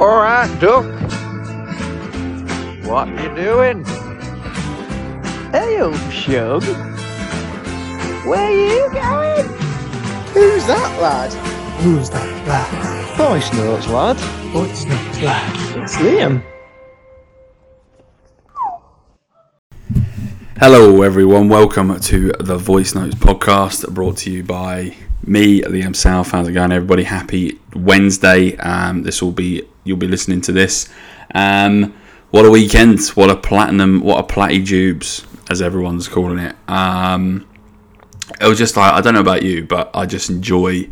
Alright, Duck. What you doing? Hey, old shug. Where you going? Who's that lad? Who's that lad? Voice notes, lad. Voice notes, lad. It's Liam. Hello, everyone. Welcome to the Voice Notes podcast brought to you by me, Liam South. How's it going, everybody? Happy Wednesday. Um, this will be, you'll be listening to this. Um, what a weekend. What a platinum, what a platty jubes, as everyone's calling it. Um, it was just like, I don't know about you, but I just enjoy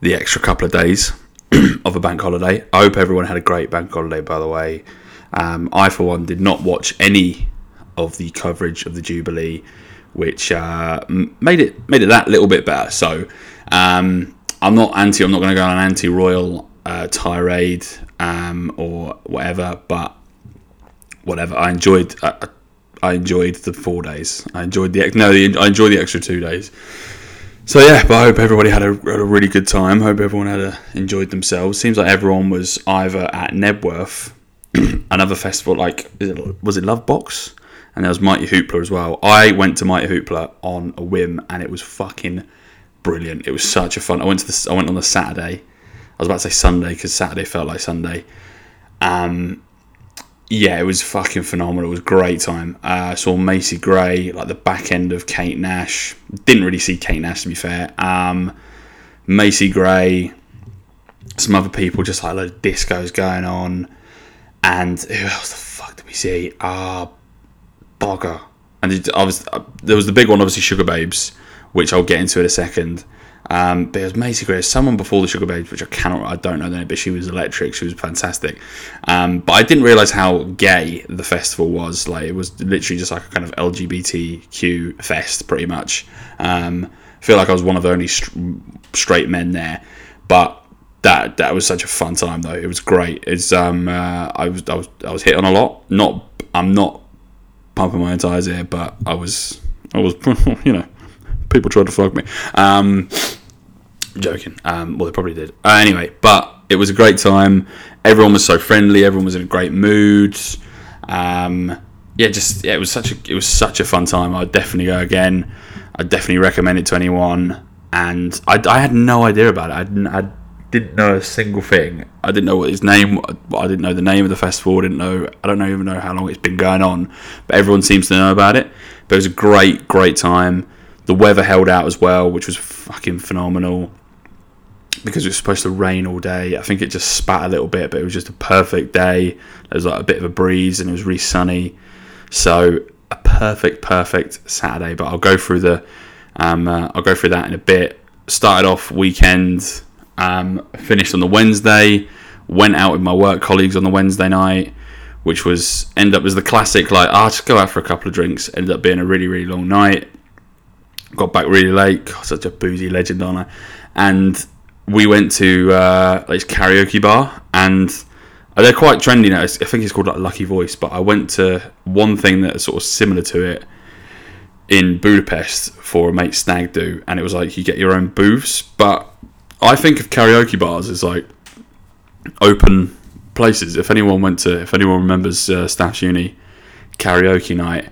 the extra couple of days of a bank holiday. I hope everyone had a great bank holiday, by the way. Um, I, for one, did not watch any of the coverage of the Jubilee, which uh, made it made it that little bit better. So um, I'm not anti. I'm not going to go on an anti-royal uh, tirade um, or whatever, but whatever. I enjoyed. Uh, I enjoyed the four days. I enjoyed the no. The, I enjoyed the extra two days. So yeah, but I hope everybody had a, had a really good time. Hope everyone had a, enjoyed themselves. Seems like everyone was either at Knebworth, another festival like it, was it Lovebox, and there was Mighty Hoopla as well. I went to Mighty Hoopla on a whim, and it was fucking brilliant. It was such a fun. I went to the, I went on the Saturday. I was about to say Sunday because Saturday felt like Sunday. Um, yeah, it was fucking phenomenal. It was great time. Uh, saw Macy Gray, like the back end of Kate Nash. Didn't really see Kate Nash to be fair. Um, Macy Gray, some other people, just like a load of discos going on. And who else the fuck did we see? Ah, uh, bugger. And it, I was, uh, there was the big one, obviously Sugababes, which I'll get into in a second. Um, but it was Macy Gray, someone before the Sugababes, which I cannot, I don't know the name, but she was electric. She was fantastic. Um, but I didn't realize how gay the festival was. Like it was literally just like a kind of LGBTQ fest, pretty much. Um, I feel like I was one of the only st- straight men there, but that that was such a fun time though. It was great. It's um, uh, I was I was I was hit on a lot. Not I'm not pumping my own tires here, but I was I was you know people tried to flog me. Um, joking. Um, well, they probably did. Uh, anyway, but it was a great time. Everyone was so friendly. Everyone was in a great mood. Um, yeah, just yeah, it was such a it was such a fun time. I'd definitely go again. I'd definitely recommend it to anyone. And I, I had no idea about it. I didn't, I didn't know a single thing. I didn't know what his name. I didn't know the name of the festival. I didn't know. I don't even know how long it's been going on. But everyone seems to know about it. But it was a great, great time. The weather held out as well, which was fucking phenomenal because it was supposed to rain all day. I think it just spat a little bit, but it was just a perfect day. There was like a bit of a breeze and it was really sunny. So a perfect, perfect Saturday. But I'll go through the, um, uh, I'll go through that in a bit. Started off weekend, um, finished on the Wednesday. Went out with my work colleagues on the Wednesday night, which was end up as the classic like, ah, oh, just go out for a couple of drinks. Ended up being a really, really long night. Got back really late. God, such a boozy legend, on I? And we went to uh, this karaoke bar and they're quite trendy now. I think it's called like Lucky Voice, but I went to one thing that's sort of similar to it in Budapest for a mate stag do, and it was like you get your own booths. But I think of karaoke bars as like open places. If anyone went to, if anyone remembers uh, Staff's Uni karaoke night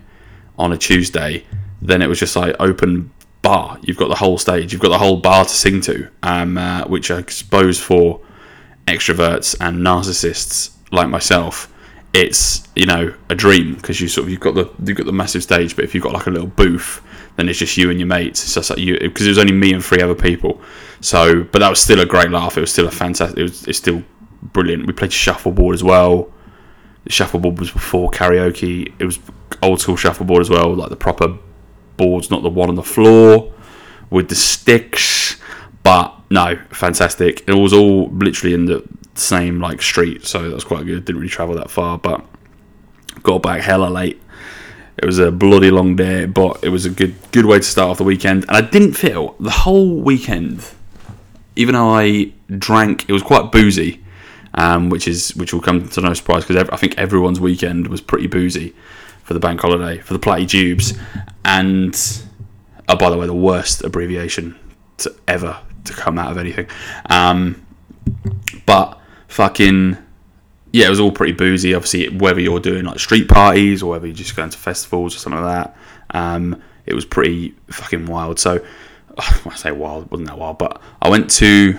on a Tuesday, then it was just like open bar. You've got the whole stage. You've got the whole bar to sing to, um, uh, which I suppose for extroverts and narcissists like myself, it's you know a dream because you sort of you've got the you've got the massive stage, but if you've got like a little booth, then it's just you and your mates. It's just like you because it was only me and three other people. So, but that was still a great laugh. It was still a fantastic. It was it's still brilliant. We played shuffleboard as well. The shuffleboard was before karaoke. It was old school shuffleboard as well, like the proper boards, not the one on the floor with the sticks. But no, fantastic. It was all literally in the same like street, so that was quite good. Didn't really travel that far, but got back hella late. It was a bloody long day, but it was a good good way to start off the weekend. And I didn't feel the whole weekend, even though I drank, it was quite boozy, um, which is which will come to no surprise because I think everyone's weekend was pretty boozy for the bank holiday for the Platty Jubes, and oh, by the way, the worst abbreviation to ever to come out of anything. Um, but fucking yeah, it was all pretty boozy. Obviously, whether you're doing like street parties or whether you're just going to festivals or something like that, um, it was pretty fucking wild. So, I say wild, wasn't that wild, but I went to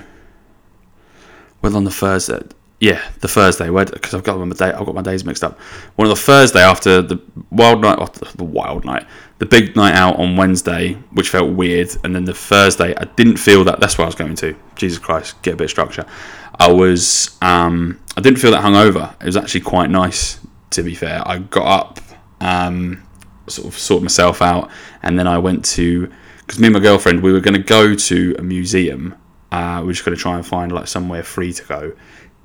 well on the Thursday. Yeah, the Thursday. Because I've got my day, I've got my days mixed up. One of the Thursday after the wild night, the wild night, the big night out on Wednesday, which felt weird, and then the Thursday, I didn't feel that. That's where I was going to. Jesus Christ, get a bit of structure. I was, um, I didn't feel that hungover. It was actually quite nice, to be fair. I got up, um, sort of sorted myself out, and then I went to because me and my girlfriend we were going to go to a museum. Uh, We're just going to try and find like somewhere free to go.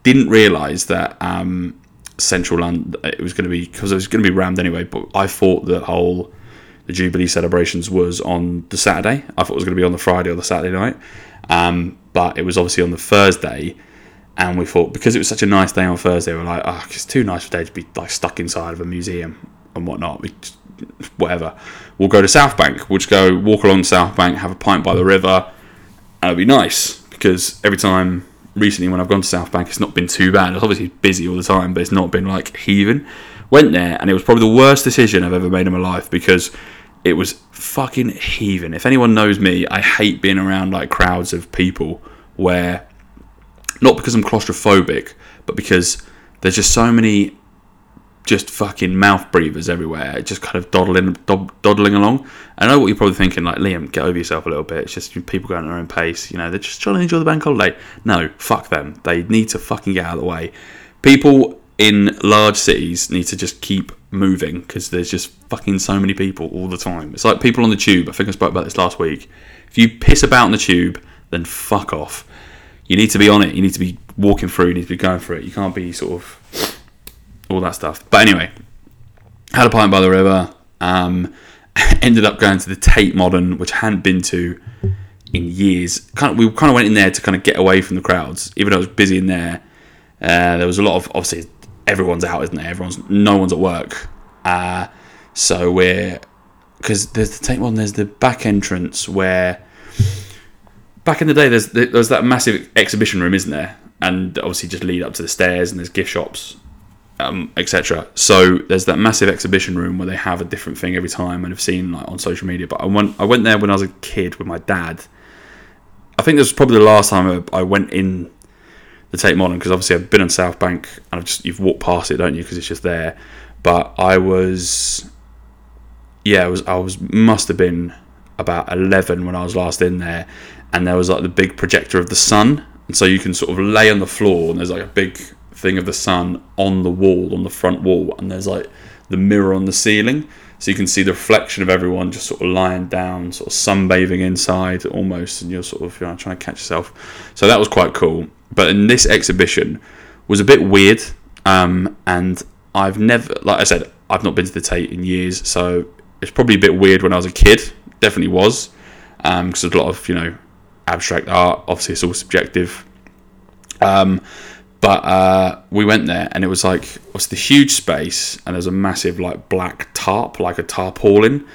Didn't realise that um, Central London it was going to be because it was going to be rammed anyway. But I thought the whole the Jubilee celebrations was on the Saturday. I thought it was going to be on the Friday or the Saturday night, um, but it was obviously on the Thursday. And we thought because it was such a nice day on Thursday, we are like, oh, it's too nice for day to be like stuck inside of a museum and whatnot. We just, whatever. We'll go to South Bank. We'll just go walk along South Bank, have a pint by the river, and it'll be nice because every time recently when I've gone to South Bank, it's not been too bad. It's obviously busy all the time, but it's not been like heaving. Went there, and it was probably the worst decision I've ever made in my life because it was fucking heaving. If anyone knows me, I hate being around like crowds of people where, not because I'm claustrophobic, but because there's just so many just fucking mouth breathers everywhere, just kind of dawdling, dawdling along. I know what you're probably thinking, like Liam, get over yourself a little bit. It's just people going at their own pace. You know, they're just trying to enjoy the bank holiday. No, fuck them. They need to fucking get out of the way. People in large cities need to just keep moving because there's just fucking so many people all the time. It's like people on the tube. I think I spoke about this last week. If you piss about in the tube, then fuck off. You need to be on it. You need to be walking through. You need to be going for it. You can't be sort of all that stuff. But anyway, had a pint by the river. Um, ended up going to the Tate Modern, which I hadn't been to in years. Kind of, we kind of went in there to kind of get away from the crowds, even though it was busy in there. Uh, there was a lot of obviously everyone's out, isn't there? Everyone's no one's at work, uh, so we're because there's the Tate Modern. There's the back entrance where back in the day there's there's that massive exhibition room, isn't there? And obviously just lead up to the stairs and there's gift shops um, etc. So there's that massive exhibition room where they have a different thing every time, and I've seen like on social media. But I went I went there when I was a kid with my dad. I think this was probably the last time I, I went in the Tate Modern because obviously I've been on South Bank and I've just you've walked past it, don't you? Because it's just there. But I was, yeah, I was I was must have been about eleven when I was last in there, and there was like the big projector of the sun, and so you can sort of lay on the floor and there's like a big thing of the sun on the wall, on the front wall, and there's like the mirror on the ceiling. So you can see the reflection of everyone just sort of lying down, sort of sunbathing inside almost, and you're sort of you know, trying to catch yourself. So that was quite cool. But in this exhibition was a bit weird, um, and I've never, like I said, I've not been to the Tate in years, so it's probably a bit weird when I was a kid. Definitely was, because um, there's a lot of you know abstract art. Obviously, it's all subjective. Um, but uh, we went there, and it was like it was the huge space, and there's a massive like black tarp, like a tarpaulin,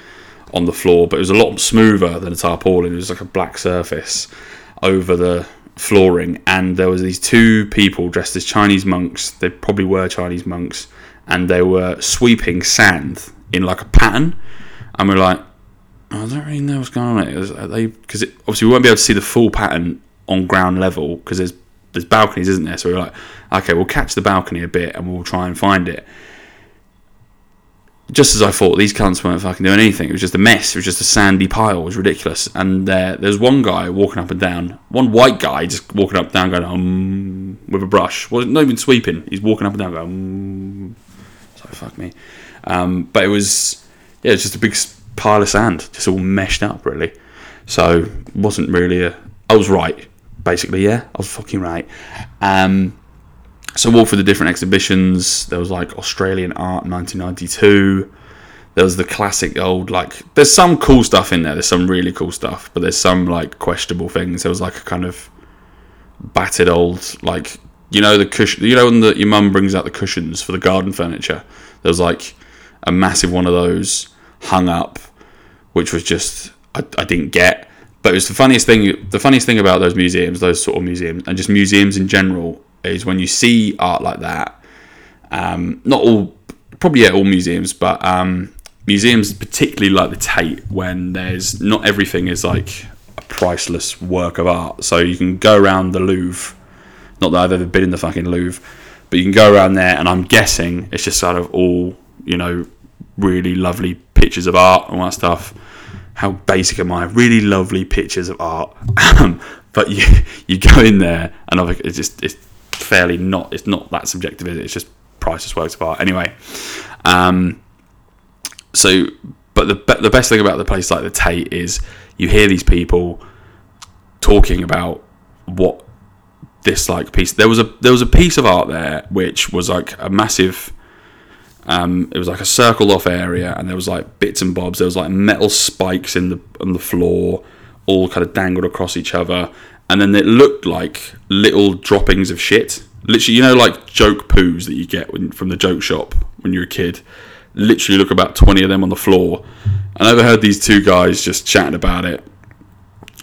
on the floor. But it was a lot smoother than a tarpaulin. It was like a black surface over the flooring, and there was these two people dressed as Chinese monks. They probably were Chinese monks, and they were sweeping sand in like a pattern. And we're like, oh, I don't really know what's going on. It was, they because obviously we won't be able to see the full pattern on ground level because there's there's balconies, isn't there? So we're like, okay, we'll catch the balcony a bit and we'll try and find it. Just as I thought, these cunts weren't fucking doing anything. It was just a mess. It was just a sandy pile. It was ridiculous. And uh, there's one guy walking up and down, one white guy just walking up and down, going um with a brush. wasn't even sweeping. He's walking up and down, going um. So fuck me. Um, but it was yeah, it's just a big pile of sand, just all meshed up really. So wasn't really a. I was right basically, yeah, I was fucking right. Um, so all for the different exhibitions. There was like Australian art 1992. There was the classic old like. There's some cool stuff in there. There's some really cool stuff, but there's some like questionable things. There was like a kind of battered old like you know the cushion. You know when the, your mum brings out the cushions for the garden furniture. There was like a massive one of those hung up, which was just I, I didn't get. But it was the funniest thing. The funniest thing about those museums, those sort of museums, and just museums in general, is when you see art like that. Um, not all, probably yeah, all museums, but um, museums, particularly like the Tate, when there's not everything is like a priceless work of art. So you can go around the Louvre. Not that I've ever been in the fucking Louvre, but you can go around there, and I'm guessing it's just sort of all you know, really lovely pictures of art and all that stuff. How basic am I? Really lovely pictures of art, but you you go in there and it's just it's fairly not it's not that subjective. Is it? It's just priceless works of art. Anyway, um, so but the the best thing about the place like the Tate is you hear these people talking about what this like piece. There was a there was a piece of art there which was like a massive. Um, it was like a circled off area, and there was like bits and bobs. There was like metal spikes in the on the floor, all kind of dangled across each other, and then it looked like little droppings of shit. Literally, you know, like joke poos that you get when, from the joke shop when you're a kid. Literally, look about twenty of them on the floor. And I overheard these two guys just chatting about it,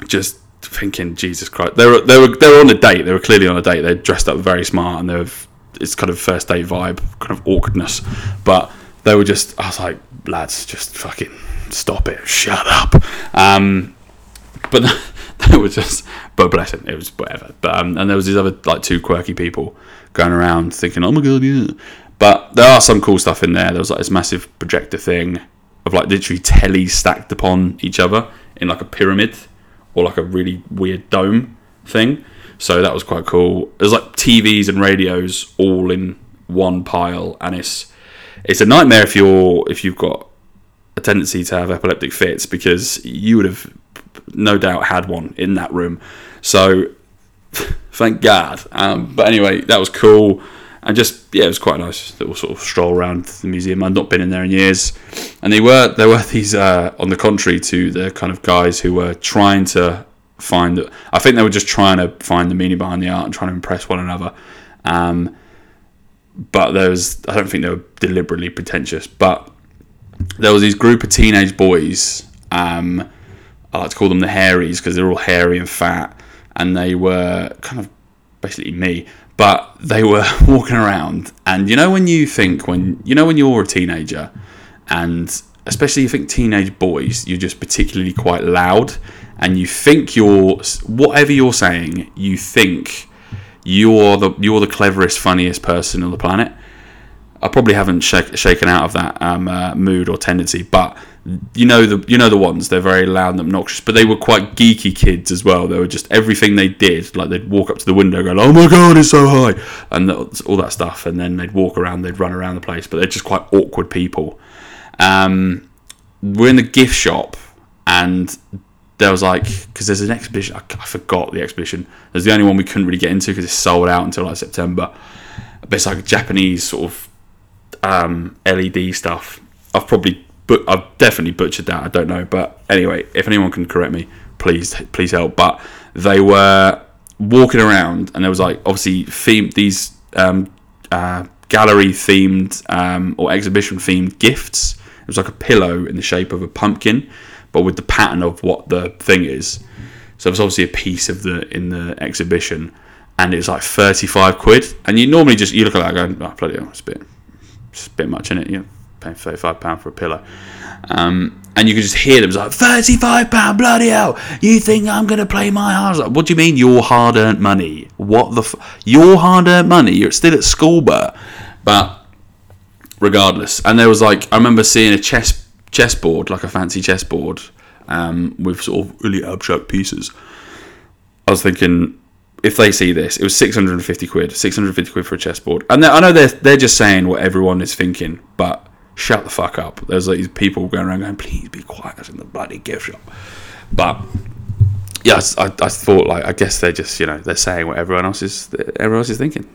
just thinking, Jesus Christ, they were they were they were on a date. They were clearly on a date. They dressed up very smart, and they were it's kind of first date vibe, kind of awkwardness. But they were just, I was like, lads, just fucking stop it, shut up. Um, but they were just, but bless it, it was whatever. But um, and there was these other like two quirky people going around thinking, oh my god, yeah. But there are some cool stuff in there. There was like this massive projector thing of like literally tellies stacked upon each other in like a pyramid or like a really weird dome thing. So that was quite cool. There's like TVs and radios all in one pile, and it's it's a nightmare if you're if you've got a tendency to have epileptic fits because you would have no doubt had one in that room. So thank God. Um, but anyway, that was cool. And just yeah, it was quite a nice little sort of stroll around the museum. I'd not been in there in years, and they were there were these uh, on the contrary to the kind of guys who were trying to find. I think they were just trying to find the meaning behind the art and trying to impress one another. Um, but there was I don't think they were deliberately pretentious, but there was this group of teenage boys. Um, I like to call them the hairies because they're all hairy and fat, and they were kind of basically me. But they were walking around, and you know when you think when you know when you're a teenager, and especially you think teenage boys, you're just particularly quite loud, and you think you're whatever you're saying, you think you're the you're the cleverest, funniest person on the planet. I probably haven't sh- shaken out of that um, uh, mood or tendency, but you know the you know the ones they're very loud and obnoxious but they were quite geeky kids as well they were just everything they did like they'd walk up to the window going oh my god it's so high and all that stuff and then they'd walk around they'd run around the place but they're just quite awkward people um, we're in the gift shop and there was like because there's an exhibition I, I, forgot the exhibition there's the only one we couldn't really get into because it's sold out until like september but it's like japanese sort of um, led stuff i've probably but I've definitely butchered that. I don't know, but anyway, if anyone can correct me, please please help. But they were walking around, and there was like obviously theme these um, uh, gallery themed um, or exhibition themed gifts. It was like a pillow in the shape of a pumpkin, but with the pattern of what the thing is. So it was obviously a piece of the in the exhibition, and it was like thirty five quid. And you normally just you look at that going, oh bloody hell, it's a bit, it's a bit much in it, you know paying £35 for a pillow. Um, and you could just hear them like, £35, bloody hell, you think I'm to play my hard like, What do you mean your hard earned money? What the f- Your hard earned money? You're still at school, but, but regardless. And there was like, I remember seeing a chess chessboard, like a fancy chessboard, um, with sort of really abstract pieces. I was thinking, if they see this, it was 650 quid, 650 quid for a chessboard. And I know they're, they're just saying what everyone is thinking, but shut the fuck up. There's like these people going around going, please be quiet in the bloody gift shop. But yes, I, I thought like I guess they're just you know they're saying what everyone else is everyone else is thinking,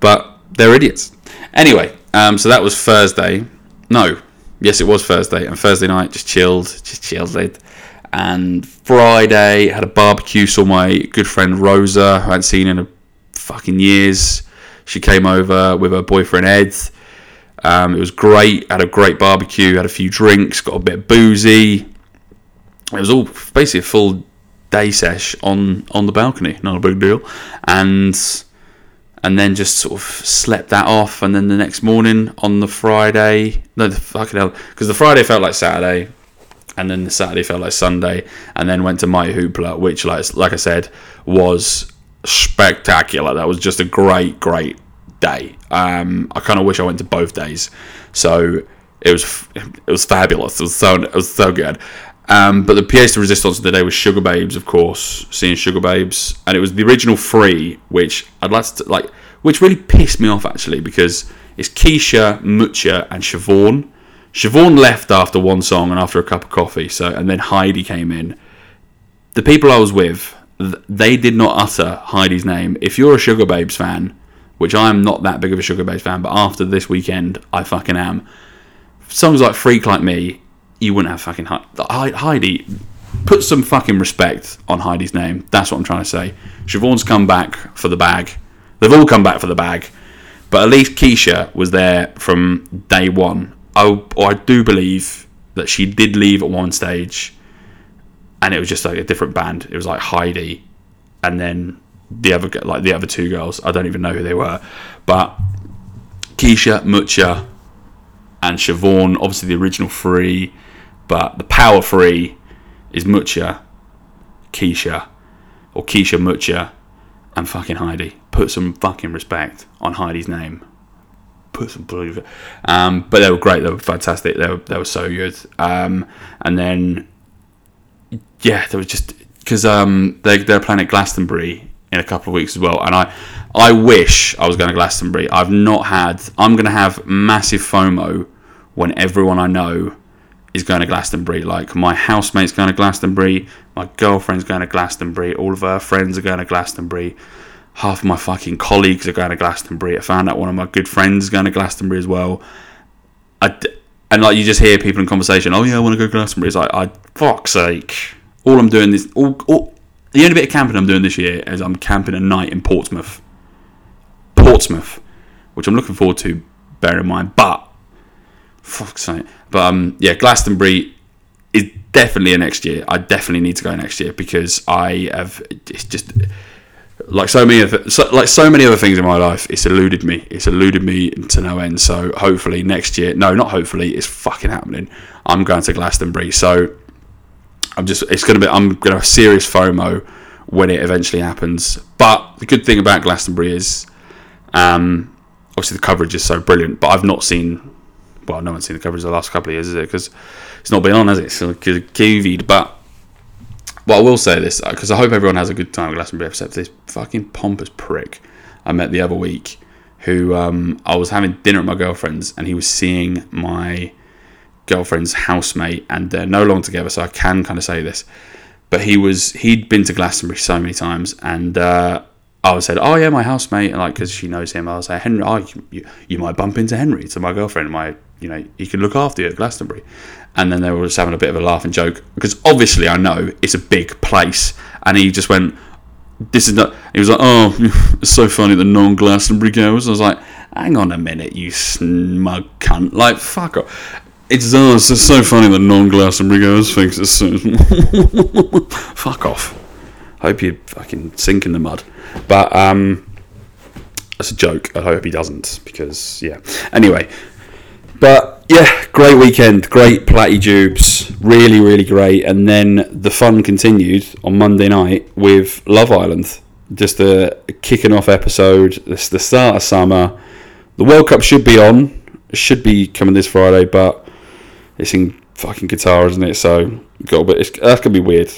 but they're idiots. Anyway, um, so that was Thursday. No, yes, it was Thursday, and Thursday night just chilled, just chilled. And Friday had a barbecue. Saw my good friend Rosa, who I hadn't seen in a fucking years. She came over with her boyfriend Ed um, it was great. Had a great barbecue. Had a few drinks. Got a bit boozy. It was all basically a full day sesh on on the balcony. Not a big deal. And and then just sort of slept that off. And then the next morning on the Friday, no, the fucking hell, because the Friday felt like Saturday, and then the Saturday felt like Sunday, and then went to Mighty Hoopla, which, like like I said, was spectacular. That was just a great, great day. Um, I kind of wish I went to both days. So it was it was fabulous. It was so it was so good. Um, but the pièce de resistance of the day was Sugababes, of course, seeing Sugababes, and it was the original three, which I'd like to like, which really pissed me off actually because it's Keisha, Mutya, and Siobhan. Siobhan left after one song and after a cup of coffee, so and then Heidi came in. The people I was with, they did not utter Heidi's name. If you're a Sugababes fan, which I am not that big of a Sugababes fan, but after this weekend, I fucking am. Songs like Freak Like Me, you wouldn't have fucking Heidi. Heidi. Put some fucking respect on Heidi's name. That's what I'm trying to say. Siobhan's come back for the bag. They've all come back for the bag. But at least Keisha was there from day one. Oh, I do believe that she did leave at one stage, and it was just like a different band. It was like Heidi, and then the other like the other two girls. I don't even know who they were, but Keisha, Mutya, and Siobhan. Obviously, the original three, but the power three is Mutya, Keisha, or Keisha Mutya, and fucking Heidi. Put some fucking respect on Heidi's name. Put some. Um, but they were great. They were fantastic. They were they were so good. Um, and then yeah, there was just because um, they they're playing at Glastonbury in a couple of weeks as well, and I I wish I was going to Glastonbury. I've not had. I'm going to have massive FOMO when everyone I know is going to Glastonbury. Like my housemate's going to Glastonbury, my girlfriend's going to Glastonbury, all of her friends are going to Glastonbury. Half of my fucking colleagues are going to Glastonbury. I found out one of my good friends is going to Glastonbury as well. And like you just hear people in conversation, oh yeah, I want to go to Glastonbury. It's like, I fuck's sake. All I'm doing is all, all the only bit of camping I'm doing this year is I'm camping a night in Portsmouth. Portsmouth, which I'm looking forward to, bear in mind. But fuck's sake. But um, yeah, Glastonbury is definitely a next year. I definitely need to go next year because I have it's just like so many of so, like so many other things in my life. It's eluded me. It's eluded me to no end. So hopefully next year, no, not hopefully, it's fucking happening. I'm going to Glastonbury. So I'm just it's gonna be I'm gonna have serious FOMO when it eventually happens. But the good thing about Glastonbury is, um, obviously the coverage is so brilliant. But I've not seen well, no one's seen the coverage the last couple of years, is it? Because it's not been on, has it? It's COVID. But well, I will say this because I hope everyone has a good time at Glastonbury, except this fucking pompous prick I met the other week, who um, I was having dinner at my girlfriend's, and he was seeing my girlfriend's housemate, and they're no longer together, so I can kind of say this. But he was he'd been to Glastonbury so many times, and uh, I said, "Oh yeah, my housemate," and like because she knows him, I was like, "Henry, oh, you, you might bump into Henry to my girlfriend. My, you know, he can look after you at Glastonbury." And then they were just having a bit of a laugh and joke because obviously I know it's a big place, and he just went, "This is not." He was like, "Oh, it's so funny the non-Glastonbury goes." I was like, "Hang on a minute, you smug cunt! Like, fuck off." It's, oh, it's so funny that non-Glastonbury goes thinks it's so fuck off. Hope you fucking sink in the mud. But um, that's a joke. I hope he doesn't because yeah. Anyway, but yeah, great weekend, great Platty Jubes, really really great. And then the fun continued on Monday night with Love Island. Just a kicking off episode. It's the start of summer. The World Cup should be on. Should be coming this Friday, but it's in fucking Qatar, isn't it? So got a bit. That's gonna be weird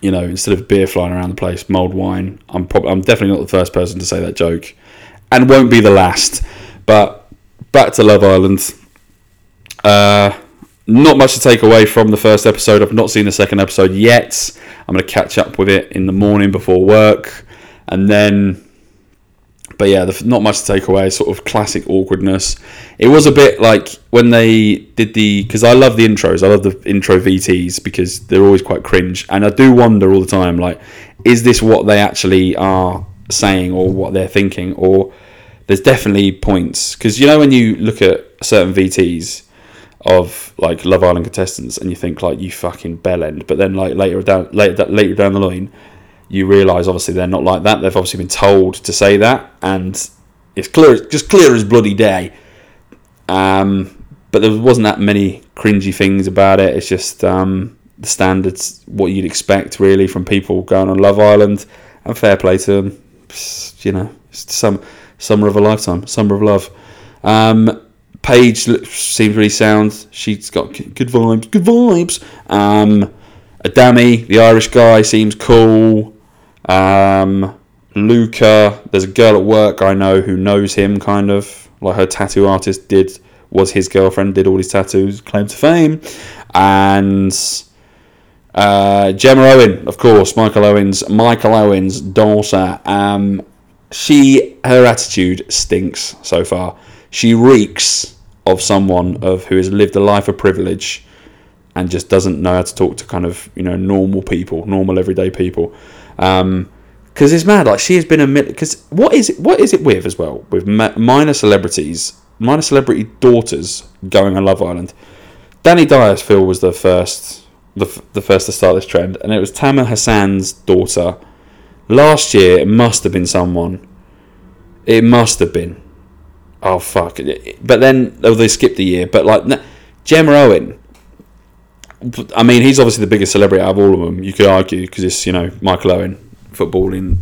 you know, instead of beer flying around the place, mulled wine. I'm probably, I'm definitely not the first person to say that joke, and won't be the last. But back to Love Island. Uh, not much to take away from the first episode. I've not seen the second episode yet. I'm going to catch up with it in the morning before work, and then but yeah, not much to take away. Sort of classic awkwardness. It was a bit like when they did the because I love the intros. I love the intro VTs because they're always quite cringe, and I do wonder all the time like, is this what they actually are saying or what they're thinking? Or there's definitely points because you know when you look at certain VTs of like Love Island contestants and you think like you fucking bell end, but then like later down later later down the line you realise obviously they're not like that. They've obviously been told to say that, and it's clear, just clear as bloody day. Um, but there wasn't that many cringy things about it. It's just um, the standards, what you'd expect really from people going on Love Island, and fair play to them. You know, some summer of a lifetime, summer of love. Um, Paige seems really sound. She's got good vibes. Good vibes. Um, Adami, the Irish guy, seems cool. Um, Luca, there's a girl at work I know who knows him, kind of like her tattoo artist did was his girlfriend, did all his tattoos, claim to fame, and uh, Gemma Owen, of course, Michael Owens, Michael Owens' daughter. Um, she, her attitude stinks so far. She reeks of someone of who has lived a life of privilege and just doesn't know how to talk to kind of you know normal people, normal everyday people. Um, because it's mad. Like she has been a because what is it? What is it with as well with minor celebrities, minor celebrity daughters going on Love Island? Danny Dias, Phil was the first, the, the first to start this trend, and it was Tamer Hassan's daughter. Last year, it must have been someone. It must have been. Oh fuck! But then, oh, they skipped the year. But like Gemma Owen, I mean, he's obviously the biggest celebrity out of all of them. You could argue because it's you know Michael Owen footballing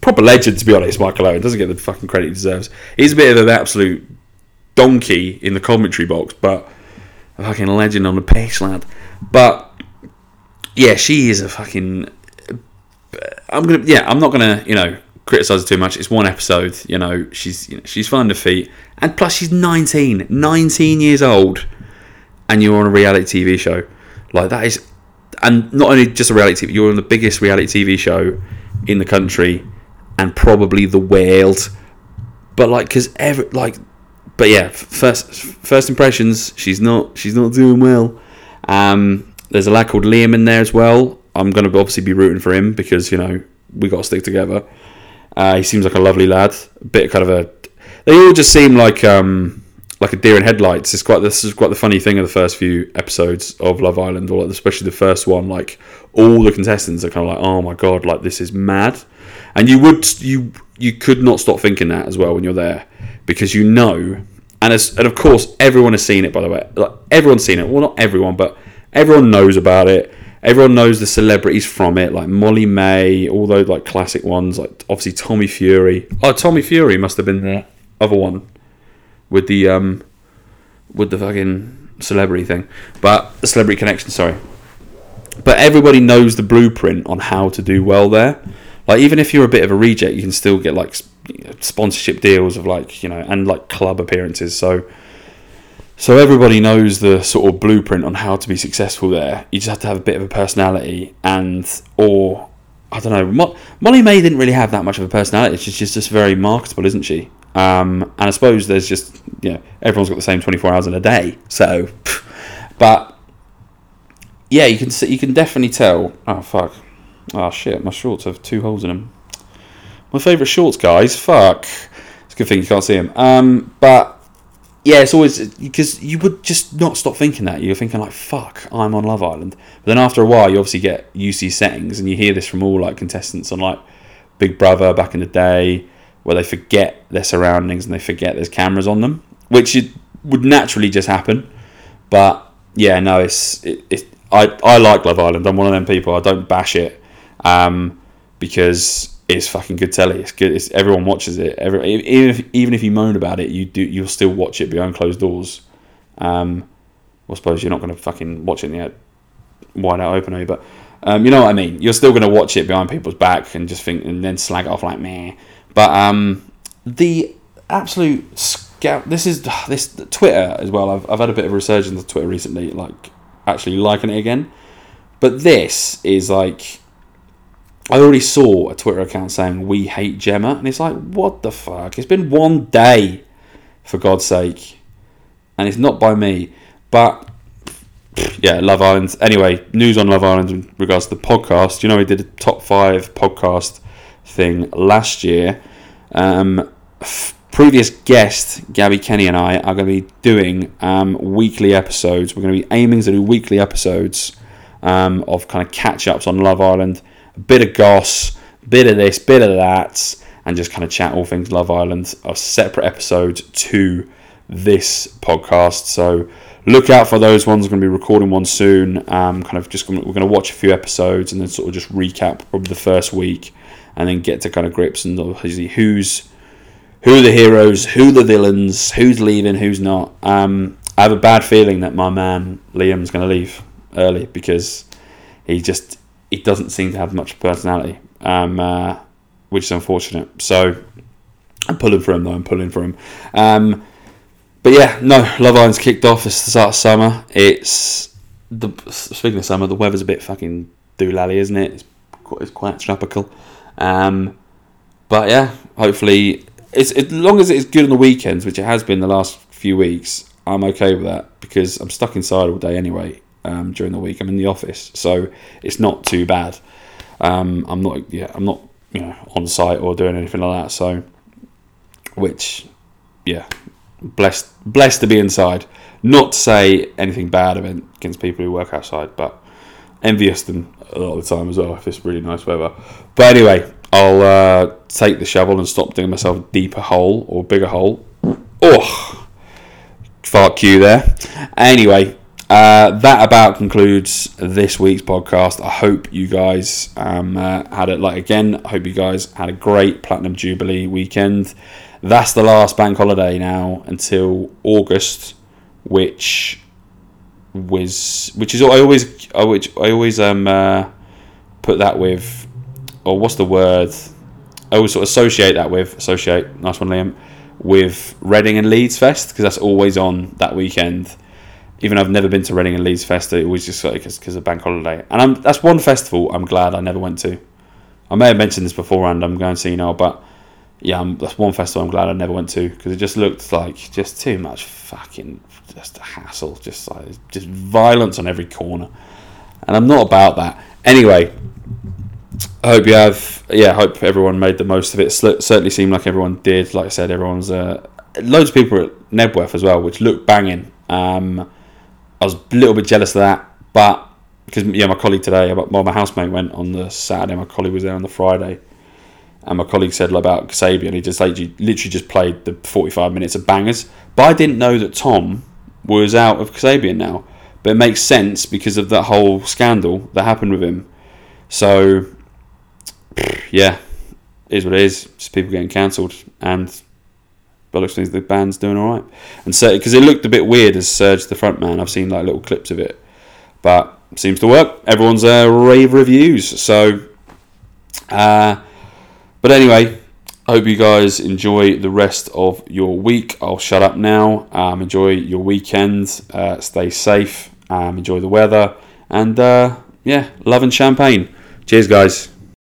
proper legend to be honest. Michael Owen doesn't get the fucking credit he deserves. He's a bit of an absolute donkey in the commentary box, but a fucking legend on the pitch, lad. But yeah, she is a fucking. I'm gonna yeah, I'm not gonna you know criticize her too much. It's one episode, you know. She's you know, she's fine to feet, and plus she's 19, 19 years old, and you're on a reality TV show. Like that is and not only just a reality TV, you're on the biggest reality TV show in the country and probably the world. But like, cause every like, but yeah, first first impressions, she's not she's not doing well. Um, there's a lad called Liam in there as well. I'm gonna obviously be rooting for him because you know we got to stick together. Uh, he seems like a lovely lad. A bit kind of a. They all just seem like um, like a deer in headlights. It's quite this is quite the funny thing of the first few episodes of Love Island, or especially the first one. Like all the contestants are kind of like, oh my god, like this is mad, and you would you you could not stop thinking that as well when you're there because you know, and as, and of course everyone has seen it by the way, like everyone's seen it. Well, not everyone, but everyone knows about it. Everyone knows the celebrities from it, like Molly-Mae, all those like classic ones, like obviously Tommy Fury. Oh, Tommy Fury must have been the other one with the um with the fucking celebrity thing, but the celebrity connection. Sorry, but everybody knows the blueprint on how to do well there. Like even if you're a bit of a reject, you can still get like sponsorship deals of like you know and like club appearances. So so everybody knows the sort of blueprint on how to be successful there. You just have to have a bit of a personality and or I don't know. Mo- Molly-Mae didn't really have that much of a personality. She's just just very marketable, isn't she? Um, and I suppose there's just you know everyone's got the same 24 hours in a day. So, but yeah, you can see, you can definitely tell. Oh fuck! Oh shit! My shorts have two holes in them. My favourite shorts, guys. Fuck. It's a good thing you can't see them. Um, but yeah, it's always because you would just not stop thinking that. You're thinking like, "Fuck, I'm on Love Island." But then after a while, you obviously get to settings, and you hear this from all like contestants on like Big Brother back in the day where they forget their surroundings and they forget there's cameras on them, which it would naturally just happen. But yeah, no, it's it, it, I I like Love Island. I'm one of them people. I don't bash it um, because it's fucking good telly. It's good. It's, everyone watches it. Every, even if even if you moan about it, you do you'll still watch it behind closed doors. Um, I suppose you're not going to fucking watch it in the wide out open, are you? But um, you know what I mean. You're still going to watch it behind people's back and just think and then slag it off like meh. But um, the absolute scout. This is this Twitter as well. I've, I've had a bit of a resurgence of Twitter recently, like actually liking it again. But this is like. I already saw a Twitter account saying we hate Gemma, and it's like, what the fuck? It's been one day, for God's sake, and it's not by me. But yeah, Love Island. Anyway, news on Love Island in regards to the podcast. You know, we did a top five podcast thing last year. Um, previous guest Gabby Kenny and I are going to be doing um, weekly episodes. We're going to be aiming to do weekly episodes um, of kind of catch ups on Love Island. A bit of goss, bit of this, bit of that, and just kind of chat all things Love Island. A separate episode to this podcast. So look out for those ones. We're going to be recording one soon. Um, kind of just we're going to watch a few episodes and then sort of just recap probably the first week, and then get to kind of grips and obviously who's who are the heroes, who the villains, who's leaving, who's not. Um, I have a bad feeling that my man Liam's going to leave early because he just he doesn't seem to have much personality, um, uh, which is unfortunate. So I'm pulling for him though. I'm pulling for him. Um, but yeah, no, Love Island's kicked off. It's the start of summer. It's the speaking of summer, the weather's a bit fucking doolally, isn't it? It's quite, it's quite tropical. Um, but yeah, hopefully, it's as long as it's good on the weekends, which it has been the last few weeks. I'm okay with that because I'm stuck inside all day anyway. Um, during the week, I'm in the office, so it's not too bad. Um, I'm not, yeah, I'm not, you know, on site or doing anything like that. So, which, yeah, blessed blessed to be inside. Not to say anything bad against people who work outside, but envious them a lot of the time as well if it's really nice weather. But anyway, I'll uh, take the shovel and stop digging myself a deeper hole or bigger hole. Oh, fart cue there. Anyway, uh, that about concludes this week's podcast. I hope you guys um, uh, had it like again. I hope you guys had a great Platinum Jubilee weekend that's the last bank holiday now until August, which was which is I always I which I always um uh, put that with or what's the word I always sort of associate that with associate nice one Liam with Reading and Leeds Fest because that's always on that weekend. Even though I've never been to Reading and Leeds Fest, it was just like because of bank holiday, and I'm, that's one festival I'm glad I never went to. I may have mentioned this beforehand. I'm going to see now, but yeah, I'm, that's one festival I'm glad I never went to because it just looked like just too much fucking just a hassle, just like just violence on every corner, and I'm not about that. Anyway, I hope you have. Yeah, I hope everyone made the most of it. certainly seemed like everyone did. Like I said, everyone's uh, loads of people at Knebworth as well, which looked banging. Um, I was a little bit jealous of that, but because yeah, my colleague today, well, my housemate went on the Saturday, my colleague was there on the Friday and my colleague said about Kasabian, he just like, literally just played the 45 minutes of bangers. But I didn't know that Tom was out of Kasabian now. But it makes sense because of that whole scandal that happened with him. So, yeah, is what it is. People getting cancelled. And looks like the band's doing all right. And so, because it looked a bit weird as Serge the front man. I've seen like little clips of it. But seems to work. Everyone's uh, rave reviews. So, uh, but anyway, I hope you guys enjoy the rest of your week. I'll shut up now. Um, enjoy your weekend. Uh, stay safe. Um, enjoy the weather. And uh, yeah, love and champagne. Cheers, guys.